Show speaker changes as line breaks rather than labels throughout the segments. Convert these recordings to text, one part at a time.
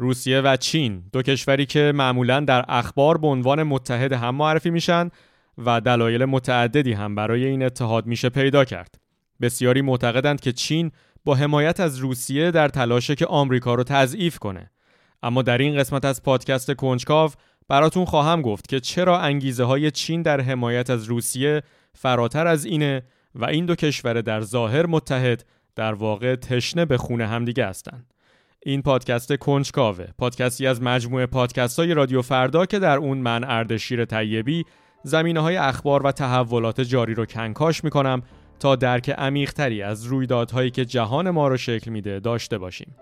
روسیه و چین دو کشوری که معمولا در اخبار به عنوان متحد هم معرفی میشن و دلایل متعددی هم برای این اتحاد میشه پیدا کرد. بسیاری معتقدند که چین با حمایت از روسیه در تلاشه که آمریکا رو تضعیف کنه. اما در این قسمت از پادکست کنجکاو براتون خواهم گفت که چرا انگیزه های چین در حمایت از روسیه فراتر از اینه و این دو کشور در ظاهر متحد در واقع تشنه به خونه همدیگه هستند. این پادکست کنجکاوه پادکستی از مجموعه پادکست های رادیو فردا که در اون من اردشیر طیبی زمینه های اخبار و تحولات جاری رو کنکاش می‌کنم تا درک عمیقتری از رویدادهایی که جهان ما رو شکل میده داشته باشیم.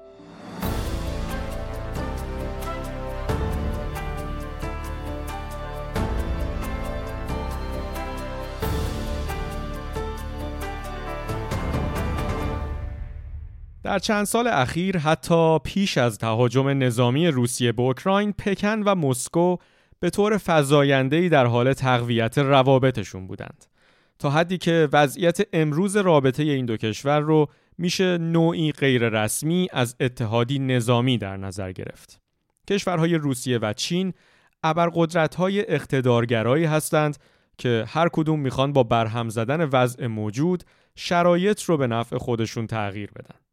در چند سال اخیر حتی پیش از تهاجم نظامی روسیه به اوکراین پکن و مسکو به طور فزاینده‌ای در حال تقویت روابطشون بودند. تا حدی که وضعیت امروز رابطه این دو کشور رو میشه نوعی غیر رسمی از اتحادی نظامی در نظر گرفت. کشورهای روسیه و چین ابرقدرت‌های اقتدارگرایی هستند که هر کدوم می‌خوان با برهم زدن وضع موجود شرایط رو به نفع خودشون تغییر بدن.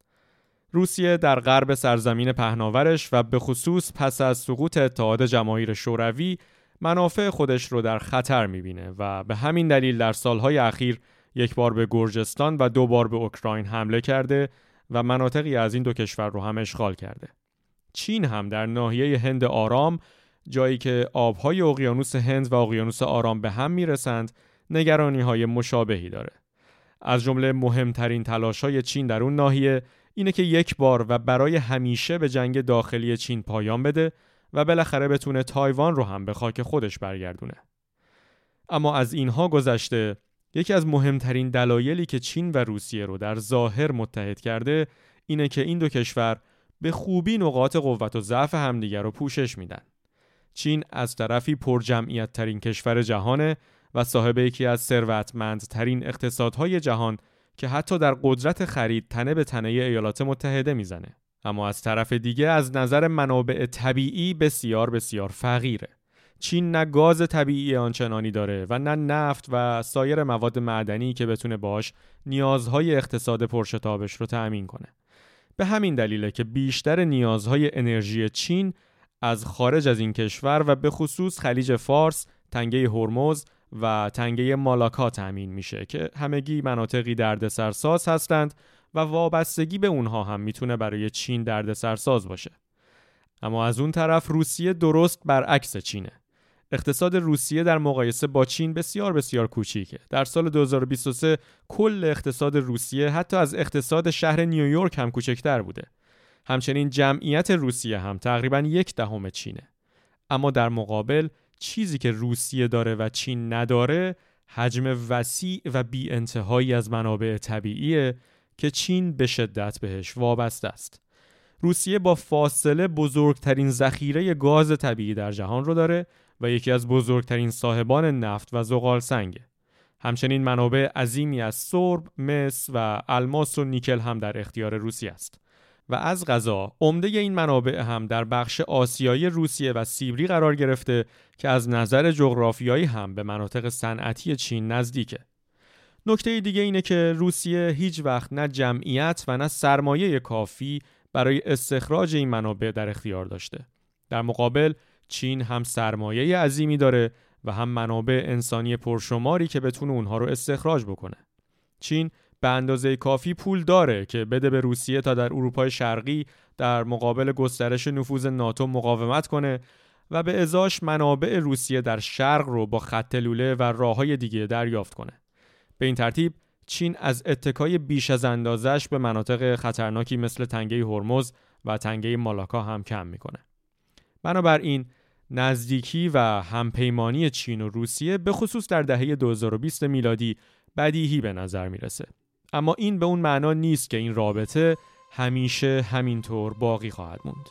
روسیه در غرب سرزمین پهناورش و به خصوص پس از سقوط اتحاد جماهیر شوروی منافع خودش رو در خطر می‌بینه و به همین دلیل در سالهای اخیر یک بار به گرجستان و دو بار به اوکراین حمله کرده و مناطقی از این دو کشور رو هم اشغال کرده. چین هم در ناحیه هند آرام جایی که آبهای اقیانوس هند و اقیانوس آرام به هم می‌رسند نگرانی های مشابهی داره. از جمله مهمترین تلاش های چین در اون ناحیه اینه که یک بار و برای همیشه به جنگ داخلی چین پایان بده و بالاخره بتونه تایوان رو هم به خاک خودش برگردونه. اما از اینها گذشته یکی از مهمترین دلایلی که چین و روسیه رو در ظاهر متحد کرده اینه که این دو کشور به خوبی نقاط قوت و ضعف همدیگر رو پوشش میدن. چین از طرفی پر جمعیت ترین کشور جهانه و صاحب یکی از ثروتمندترین اقتصادهای جهان که حتی در قدرت خرید تنه به تنه ایالات متحده می‌زنه. اما از طرف دیگه از نظر منابع طبیعی بسیار بسیار فقیره. چین نه گاز طبیعی آنچنانی داره و نه نفت و سایر مواد معدنی که بتونه باش نیازهای اقتصاد پرشتابش رو تأمین کنه. به همین دلیله که بیشتر نیازهای انرژی چین از خارج از این کشور و به خصوص خلیج فارس، تنگه هرمز و تنگه مالاکا تأمین میشه که همگی مناطقی دردسرساز هستند و وابستگی به اونها هم می‌تونه برای چین دردسرساز باشه. اما از اون طرف روسیه درست برعکس چینه. اقتصاد روسیه در مقایسه با چین بسیار بسیار کوچیکه. در سال 2023 کل اقتصاد روسیه حتی از اقتصاد شهر نیویورک هم کوچکتر بوده. همچنین جمعیت روسیه هم تقریبا یک دهم چینه. اما در مقابل چیزی که روسیه داره و چین نداره حجم وسیع و بی انتهایی از منابع طبیعیه که چین به شدت بهش وابسته است. روسیه با فاصله بزرگترین ذخیره گاز طبیعی در جهان رو داره و یکی از بزرگترین صاحبان نفت و زغال سنگه. همچنین منابع عظیمی از سرب، مس و الماس و نیکل هم در اختیار روسیه است. و از غذا عمده این منابع هم در بخش آسیایی روسیه و سیبری قرار گرفته که از نظر جغرافیایی هم به مناطق صنعتی چین نزدیکه. نکته دیگه اینه که روسیه هیچ وقت نه جمعیت و نه سرمایه کافی برای استخراج این منابع در اختیار داشته. در مقابل چین هم سرمایه عظیمی داره و هم منابع انسانی پرشماری که بتونه اونها رو استخراج بکنه. چین به اندازه کافی پول داره که بده به روسیه تا در اروپای شرقی در مقابل گسترش نفوذ ناتو مقاومت کنه و به ازاش منابع روسیه در شرق رو با خط لوله و راه های دیگه دریافت کنه. به این ترتیب چین از اتکای بیش از اندازش به مناطق خطرناکی مثل تنگه هرمز و تنگه مالاکا هم کم می‌کنه. بنابراین نزدیکی و همپیمانی چین و روسیه به خصوص در دهه 2020 میلادی بدیهی به نظر می‌رسه. اما این به اون معنا نیست که این رابطه همیشه همینطور باقی خواهد موند.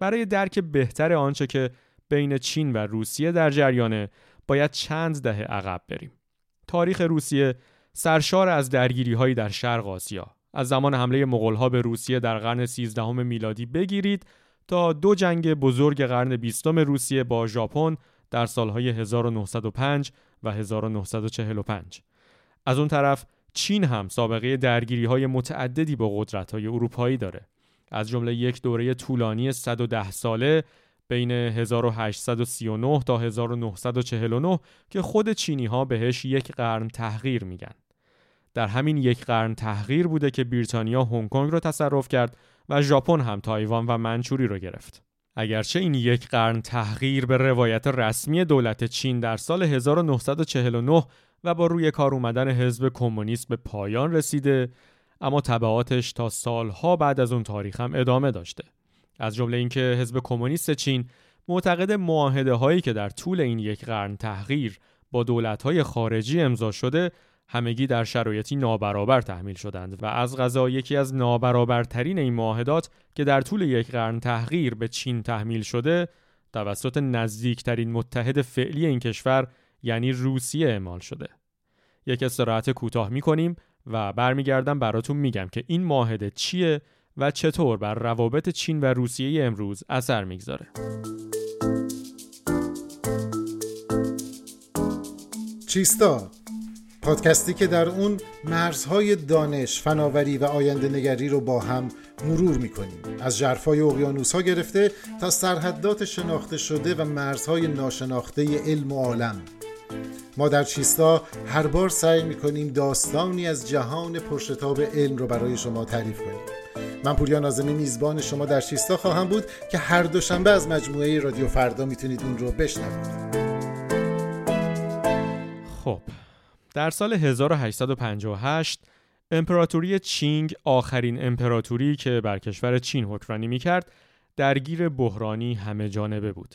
برای درک بهتر آنچه که بین چین و روسیه در جریانه باید چند دهه عقب بریم. تاریخ روسیه سرشار از درگیری هایی در شرق آسیا از زمان حمله مغولها به روسیه در قرن 13 میلادی بگیرید تا دو جنگ بزرگ قرن بیستم روسیه با ژاپن در سالهای 1905 و 1945 از اون طرف چین هم سابقه درگیری های متعددی با قدرت های اروپایی داره از جمله یک دوره طولانی 110 ساله بین 1839 تا 1949 که خود چینی ها بهش یک قرن تحقیر میگن. در همین یک قرن تحقیر بوده که بریتانیا هنگ کنگ رو تصرف کرد و ژاپن هم تایوان و منچوری رو گرفت. اگرچه این یک قرن تحقیر به روایت رسمی دولت چین در سال 1949 و با روی کار اومدن حزب کمونیست به پایان رسیده اما تبعاتش تا سالها بعد از اون تاریخ هم ادامه داشته از جمله اینکه حزب کمونیست چین معتقد معاهده هایی که در طول این یک قرن تحقیر با دولت های خارجی امضا شده همگی در شرایطی نابرابر تحمیل شدند و از غذا یکی از نابرابرترین این معاهدات که در طول یک قرن تحقیر به چین تحمیل شده توسط نزدیکترین متحد فعلی این کشور یعنی روسیه اعمال شده. یک استراحت کوتاه می‌کنیم و برمیگردم براتون میگم که این معاهده چیه و چطور بر روابط چین و روسیه امروز اثر می‌گذاره.
چیستا؟ پادکستی که در اون مرزهای دانش، فناوری و آینده نگری رو با هم مرور می‌کنیم. از جرفای اقیانوس ها گرفته تا سرحدات شناخته شده و مرزهای ناشناخته علم و عالم. ما در چیستا هر بار سعی می‌کنیم داستانی از جهان پرشتاب علم رو برای شما تعریف کنیم. من پولیا نازمی میزبان شما در چیستا خواهم بود که هر دوشنبه از مجموعه رادیو فردا می‌تونید اون رو بشنوید.
خب. در سال 1858 امپراتوری چینگ آخرین امپراتوری که بر کشور چین حکمرانی می‌کرد درگیر بحرانی همه جانبه بود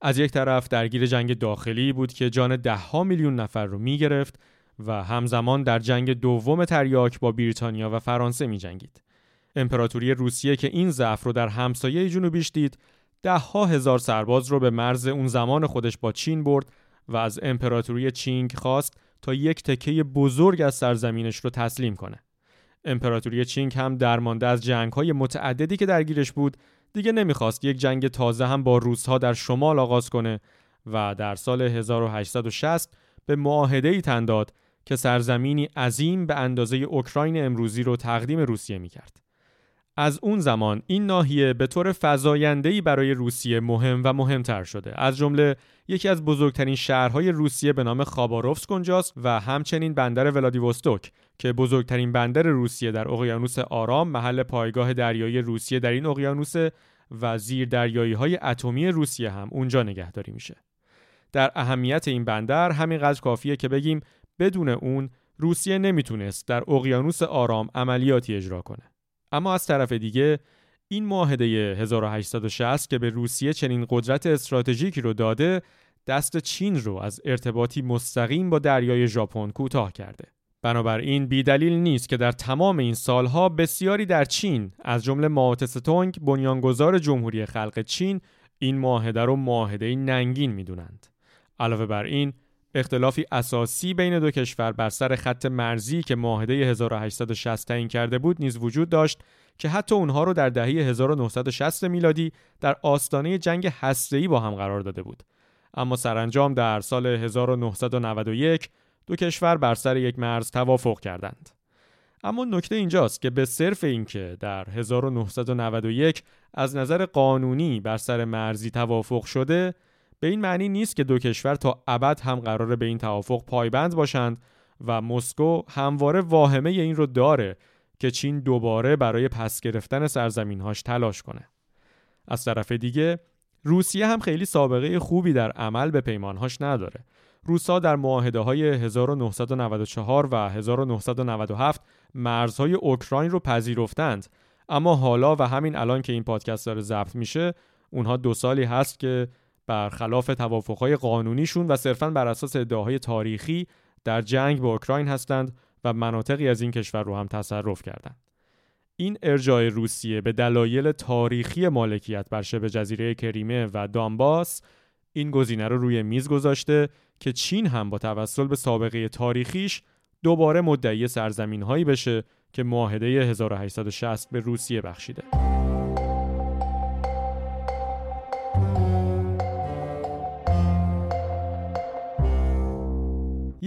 از یک طرف درگیر جنگ داخلی بود که جان دهها میلیون نفر رو می گرفت و همزمان در جنگ دوم تریاک با بریتانیا و فرانسه می جنگید. امپراتوری روسیه که این ضعف رو در همسایه جنوبیش دید دهها هزار سرباز رو به مرز اون زمان خودش با چین برد و از امپراتوری چینگ خواست یک تکه بزرگ از سرزمینش رو تسلیم کنه. امپراتوری چینگ هم درمانده از جنگ‌های متعددی که درگیرش بود دیگه نمی‌خواست یک جنگ تازه هم با روسها در شمال آغاز کنه و در سال 1860 به معاهده ای تن داد که سرزمینی عظیم به اندازه اوکراین امروزی رو تقدیم روسیه می‌کرد. از اون زمان این ناحیه به طور فزاینده‌ای برای روسیه مهم و مهمتر شده. از جمله یکی از بزرگترین شهرهای روسیه به نام خاباروفسک اونجاست و همچنین بندر ولادیوستوک که بزرگترین بندر روسیه در اقیانوس آرام محل پایگاه دریایی روسیه در این اقیانوس و زیر دریایی های اتمی روسیه هم اونجا نگهداری میشه. در اهمیت این بندر همینقدر کافیه که بگیم بدون اون روسیه نمی‌تونست در اقیانوس آرام عملیاتی اجرا کنه. اما از طرف دیگه این معاهده 1860 که به روسیه چنین قدرت استراتژیکی رو داده دست چین رو از ارتباطی مستقیم با دریای ژاپن کوتاه کرده. بنابراین بیدلیل نیست که در تمام این سالها بسیاری در چین از جمله ماو تونگ بنیانگذار جمهوری خلق چین این معاهده رو معاهده ننگین می‌دونند. علاوه بر این اختلافی اساسی بین دو کشور بر سر خط مرزی که معاهده 1860 تعیین کرده بود نیز وجود داشت که حتی اونها رو در دهه 1960 میلادی در آستانه جنگ هسته‌ای با هم قرار داده بود. اما سرانجام در سال 1991 دو کشور بر سر یک مرز توافق کردند. اما نکته اینجاست که به صرف اینکه در 1991 از نظر قانونی بر سر مرزی توافق شده به این معنی نیست که دو کشور تا ابد هم قراره به این توافق پایبند باشند و مسکو همواره واهمه این رو داره که چین دوباره برای پس گرفتن سرزمینهاش تلاش کنه. از طرف دیگه روسیه هم خیلی سابقه خوبی در عمل به پیمانهاش نداره. روسا در معاهده های 1994 و 1997 مرزهای اوکراین رو پذیرفتند اما حالا و همین الان که این پادکست داره ضبط میشه اونها دو سالی هست که برخلاف توافقهای قانونیشون و صرفا بر اساس ادعاهای تاریخی در جنگ با اوکراین هستند و مناطقی از این کشور رو هم تصرف کردند. این ارجاع روسیه به دلایل تاریخی مالکیت بر شبه جزیره کریمه و دامباس این گزینه رو روی میز گذاشته که چین هم با توسل به سابقه تاریخیش دوباره مدعی سرزمین هایی بشه که معاهده 1860 به روسیه بخشیده.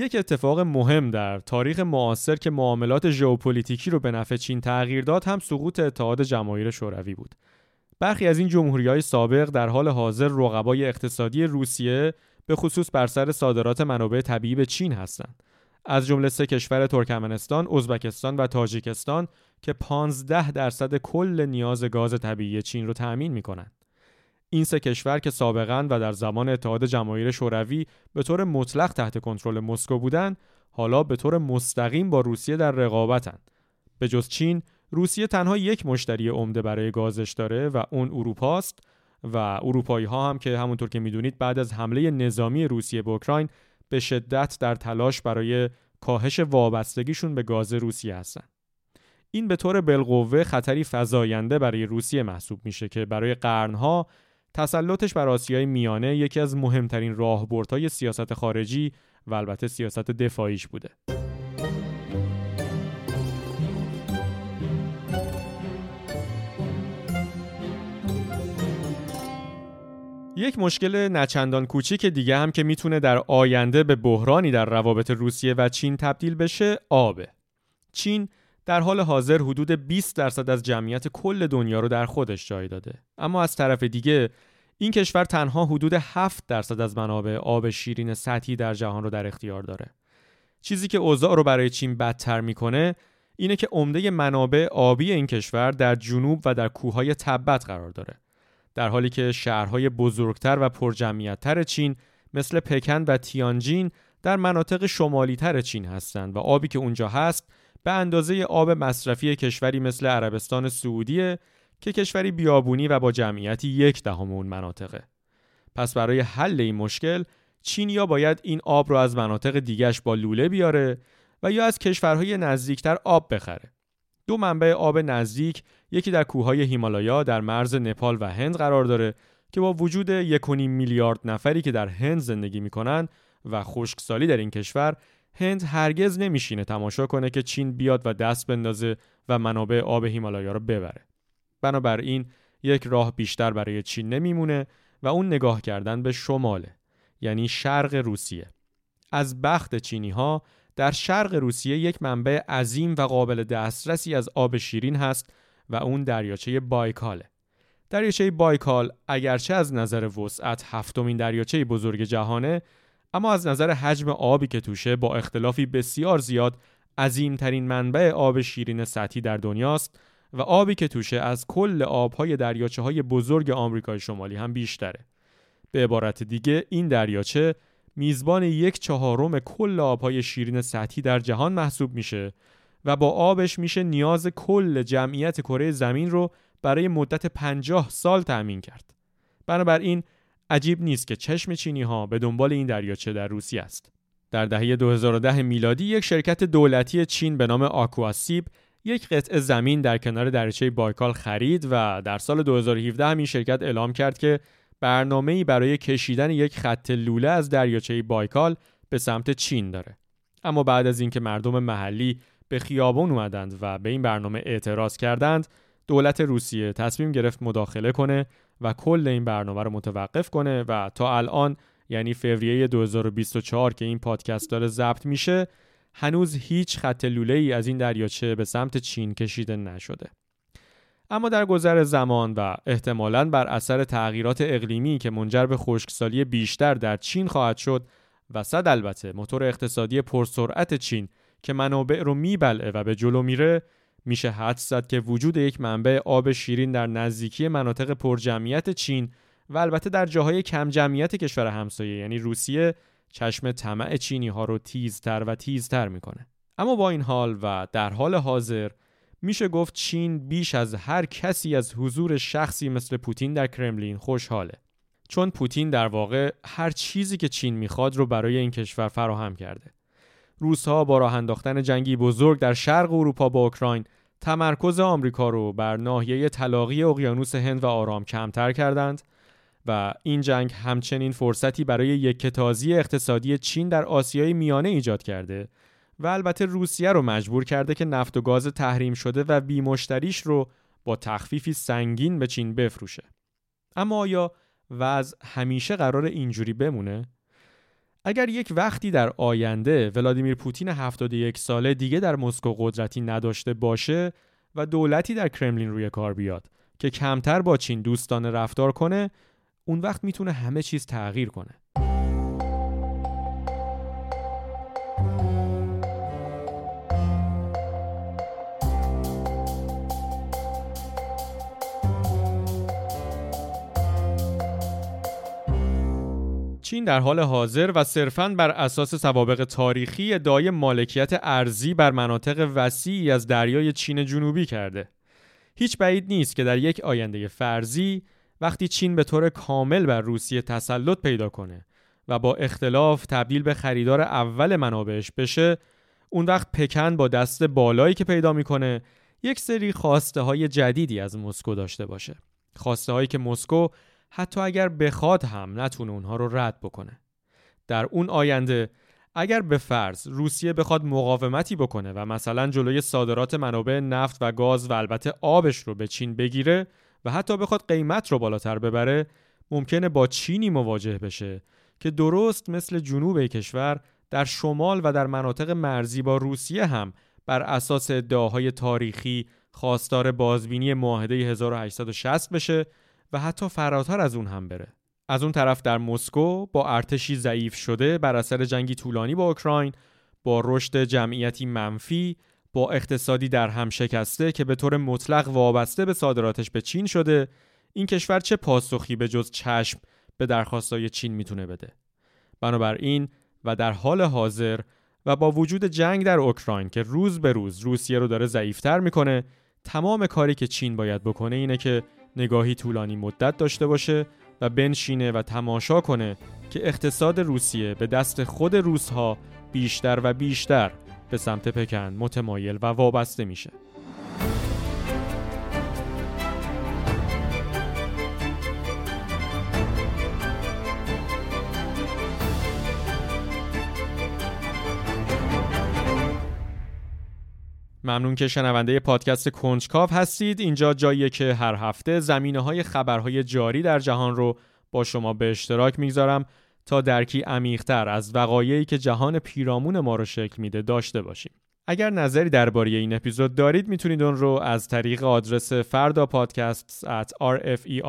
یک اتفاق مهم در تاریخ معاصر که معاملات ژئوپلیتیکی رو به نفع چین تغییر داد هم سقوط اتحاد جماهیر شوروی بود. برخی از این جمهوری های سابق در حال حاضر رقبای اقتصادی روسیه به خصوص بر سر صادرات منابع طبیعی به چین هستند. از جمله سه کشور ترکمنستان، ازبکستان و تاجیکستان که 15 درصد کل نیاز گاز طبیعی چین رو تأمین می کنند. این سه کشور که سابقا و در زمان اتحاد جماهیر شوروی به طور مطلق تحت کنترل مسکو بودند، حالا به طور مستقیم با روسیه در رقابتند. به جز چین، روسیه تنها یک مشتری عمده برای گازش داره و اون اروپاست و اروپایی ها هم که همونطور که می‌دونید بعد از حمله نظامی روسیه به اوکراین به شدت در تلاش برای کاهش وابستگیشون به گاز روسیه هستند. این به طور بالقوه خطری فزاینده برای روسیه محسوب میشه که برای قرنها تسلطش بر آسیای میانه یکی از مهمترین راهبردهای سیاست خارجی و البته سیاست دفاعیش بوده. یک مشکل نچندان کوچیک دیگه هم که می‌تونه در آینده به بحرانی در روابط روسیه و چین تبدیل بشه آبه. چین در حال حاضر حدود 20 درصد از جمعیت کل دنیا رو در خودش جای داده. اما از طرف دیگه این کشور تنها حدود 7 درصد از منابع آب شیرین سطحی در جهان رو در اختیار داره. چیزی که اوضاع رو برای چین بدتر می‌کنه اینه که عمده منابع آبی این کشور در جنوب و در کوههای تبت قرار داره. در حالی که شهرهای بزرگتر و پرجمعیتتر چین مثل پکن و تیانجین در مناطق شمالیتر چین هستند و آبی که اونجا هست به اندازه آب مصرفی کشوری مثل عربستان سعودیه که کشوری بیابونی و با جمعیتی یک دهم اون مناطقه. پس برای حل این مشکل چین یا باید این آب رو از مناطق دیگش با لوله بیاره و یا از کشورهای نزدیکتر آب بخره. دو منبع آب نزدیک یکی در کوههای هیمالایا در مرز نپال و هند قرار داره که با وجود 1.5 میلیارد نفری که در هند زندگی می‌کنن و خشکسالی در این کشور هند هرگز نمیشینه تماشا کنه که چین بیاد و دست بندازه و منابع آب هیمالایا رو ببره. بنابراین یک راه بیشتر برای چین نمیمونه و اون نگاه کردن به شماله یعنی شرق روسیه. از بخت چینی ها در شرق روسیه یک منبع عظیم و قابل دسترسی از آب شیرین هست و اون دریاچه بایکاله. دریاچه بایکال اگرچه از نظر وسعت هفتمین دریاچه بزرگ جهانه اما از نظر حجم آبی که توشه با اختلافی بسیار زیاد عظیمترین منبع آب شیرین سطحی در دنیاست و آبی که توشه از کل آبهای دریاچه های بزرگ آمریکای شمالی هم بیشتره. به عبارت دیگه این دریاچه میزبان یک چهارم کل آبهای شیرین سطحی در جهان محسوب میشه و با آبش میشه نیاز کل جمعیت کره زمین رو برای مدت 50 سال تأمین کرد. بنابراین عجیب نیست که چشم چینی ها به دنبال این دریاچه در روسیه است. در دهه 2010 میلادی یک شرکت دولتی چین به نام آکواسیب یک قطعه زمین در کنار دریاچه بایکال خرید و در سال 2017 هم این شرکت اعلام کرد که برنامه‌ای برای کشیدن یک خط لوله از دریاچه بایکال به سمت چین داره. اما بعد از اینکه مردم محلی به خیابان اومدند و به این برنامه اعتراض کردند، دولت روسیه تصمیم گرفت مداخله کنه و کل این برنامه رو متوقف کنه و تا الان یعنی فوریه 2024 که این پادکست داره ضبط میشه هنوز هیچ خط لوله ای از این دریاچه به سمت چین کشیده نشده. اما در گذر زمان و احتمالاً بر اثر تغییرات اقلیمی که منجر به خشکسالی بیشتر در چین خواهد شد و صد البته موتور اقتصادی پرسرعت چین که منابع رو میبلعه و به جلو میره میشه حد زد که وجود یک منبع آب شیرین در نزدیکی مناطق پرجمعیت چین و البته در جاهای کم جمعیت کشور همسایه یعنی روسیه چشم طمع چینی ها رو تیزتر و تیزتر می‌کنه. اما با این حال و در حال حاضر میشه گفت چین بیش از هر کسی از حضور شخصی مثل پوتین در کرملین خوشحاله. چون پوتین در واقع هر چیزی که چین می‌خواد رو برای این کشور فراهم کرده. روسها با راه انداختن جنگی بزرگ در شرق اروپا با اوکراین تمرکز آمریکا رو بر ناحیه طلاقی اقیانوس هند و آرام کمتر کردند و این جنگ همچنین فرصتی برای یک کتازی اقتصادی چین در آسیای میانه ایجاد کرده و البته روسیه رو مجبور کرده که نفت و گاز تحریم شده و بیمشتریش رو با تخفیفی سنگین به چین بفروشه. اما آیا وضع همیشه قرار اینجوری بمونه؟ اگر یک وقتی در آینده ولادیمیر پوتین 71 ساله دیگه در مسکو قدرتی نداشته باشه و دولتی در کرملین روی کار بیاد که کمتر با چین دوستانه رفتار کنه اون وقت می‌تونه همه چیز تغییر کنه. چین در حال حاضر و صرفاً بر اساس سوابق تاریخی ادعای مالکیت ارزی بر مناطق وسیعی از دریای چین جنوبی کرده. هیچ بعید نیست که در یک آینده فرضی وقتی چین به طور کامل بر روسیه تسلط پیدا کنه و با اختلاف تبدیل به خریدار اول منابعش بشه اون وقت پکن با دست بالایی که پیدا می‌کنه یک سری خواسته های جدیدی از مسکو داشته باشه خواسته هایی که مسکو حتی اگر بخواد هم نتونه اونها رو رد بکنه. در اون آینده اگر به فرض روسیه بخواد مقاومتی بکنه و مثلا جلوی صادرات منابع نفت و گاز و البته آبش رو به چین بگیره و حتی بخواد قیمت رو بالاتر ببره ممکنه با چینی مواجه بشه که درست مثل جنوب کشور در شمال و در مناطق مرزی با روسیه هم بر اساس ادعاهای تاریخی خواستار بازبینی معاهده 1860 بشه و حتی فراتر از اون هم بره. از اون طرف در مسکو با ارتشی ضعیف شده بر اثر جنگی طولانی با اوکراین با رشد جمعیتی منفی با اقتصادی در هم شکسته که به طور مطلق وابسته به صادراتش به چین شده این کشور چه پاسخی به جز چشم به درخواستای چین می‌تونه بده بنابراین و در حال حاضر و با وجود جنگ در اوکراین که روز به روز روسیه رو داره ضعیفتر می‌کنه تمام کاری که چین باید بکنه اینه که نگاهی طولانی مدت داشته باشه و بنشینه و تماشا کنه که اقتصاد روسیه به دست خود روسها بیشتر و بیشتر به سمت پکن متمایل و وابسته میشه. ممنون که شنونده پادکست کنجکاو هستید اینجا جاییه که هر هفته زمینه های خبرهای جاری در جهان رو با شما به اشتراک می‌گذارم تا درکی عمیقتر از وقایعی که جهان پیرامون ما رو شکل میده داشته باشیم. اگر نظری درباره این اپیزود دارید می‌تونید اون رو از طریق آدرس فردا پادکست at rferl.org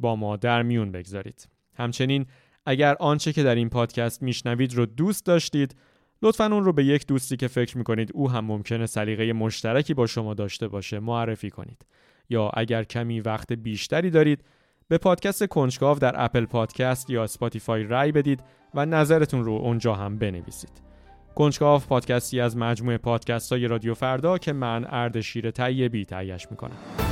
با ما در میون بگذارید. همچنین اگر آنچه که در این پادکست میشنوید رو دوست داشتید لطفا اون رو به یک دوستی که فکر می‌کنید او هم ممکنه سلیقه مشترکی با شما داشته باشه معرفی کنید یا اگر کمی وقت بیشتری دارید به پادکست کنجکاو در Apple Podcast یا Spotify رای بدید و نظرتون رو اونجا هم بنویسید. کنجکاو پادکستی از مجموعه پادکست های رادیو فردا که من اردشیر طیبی تهیهش می‌کنم.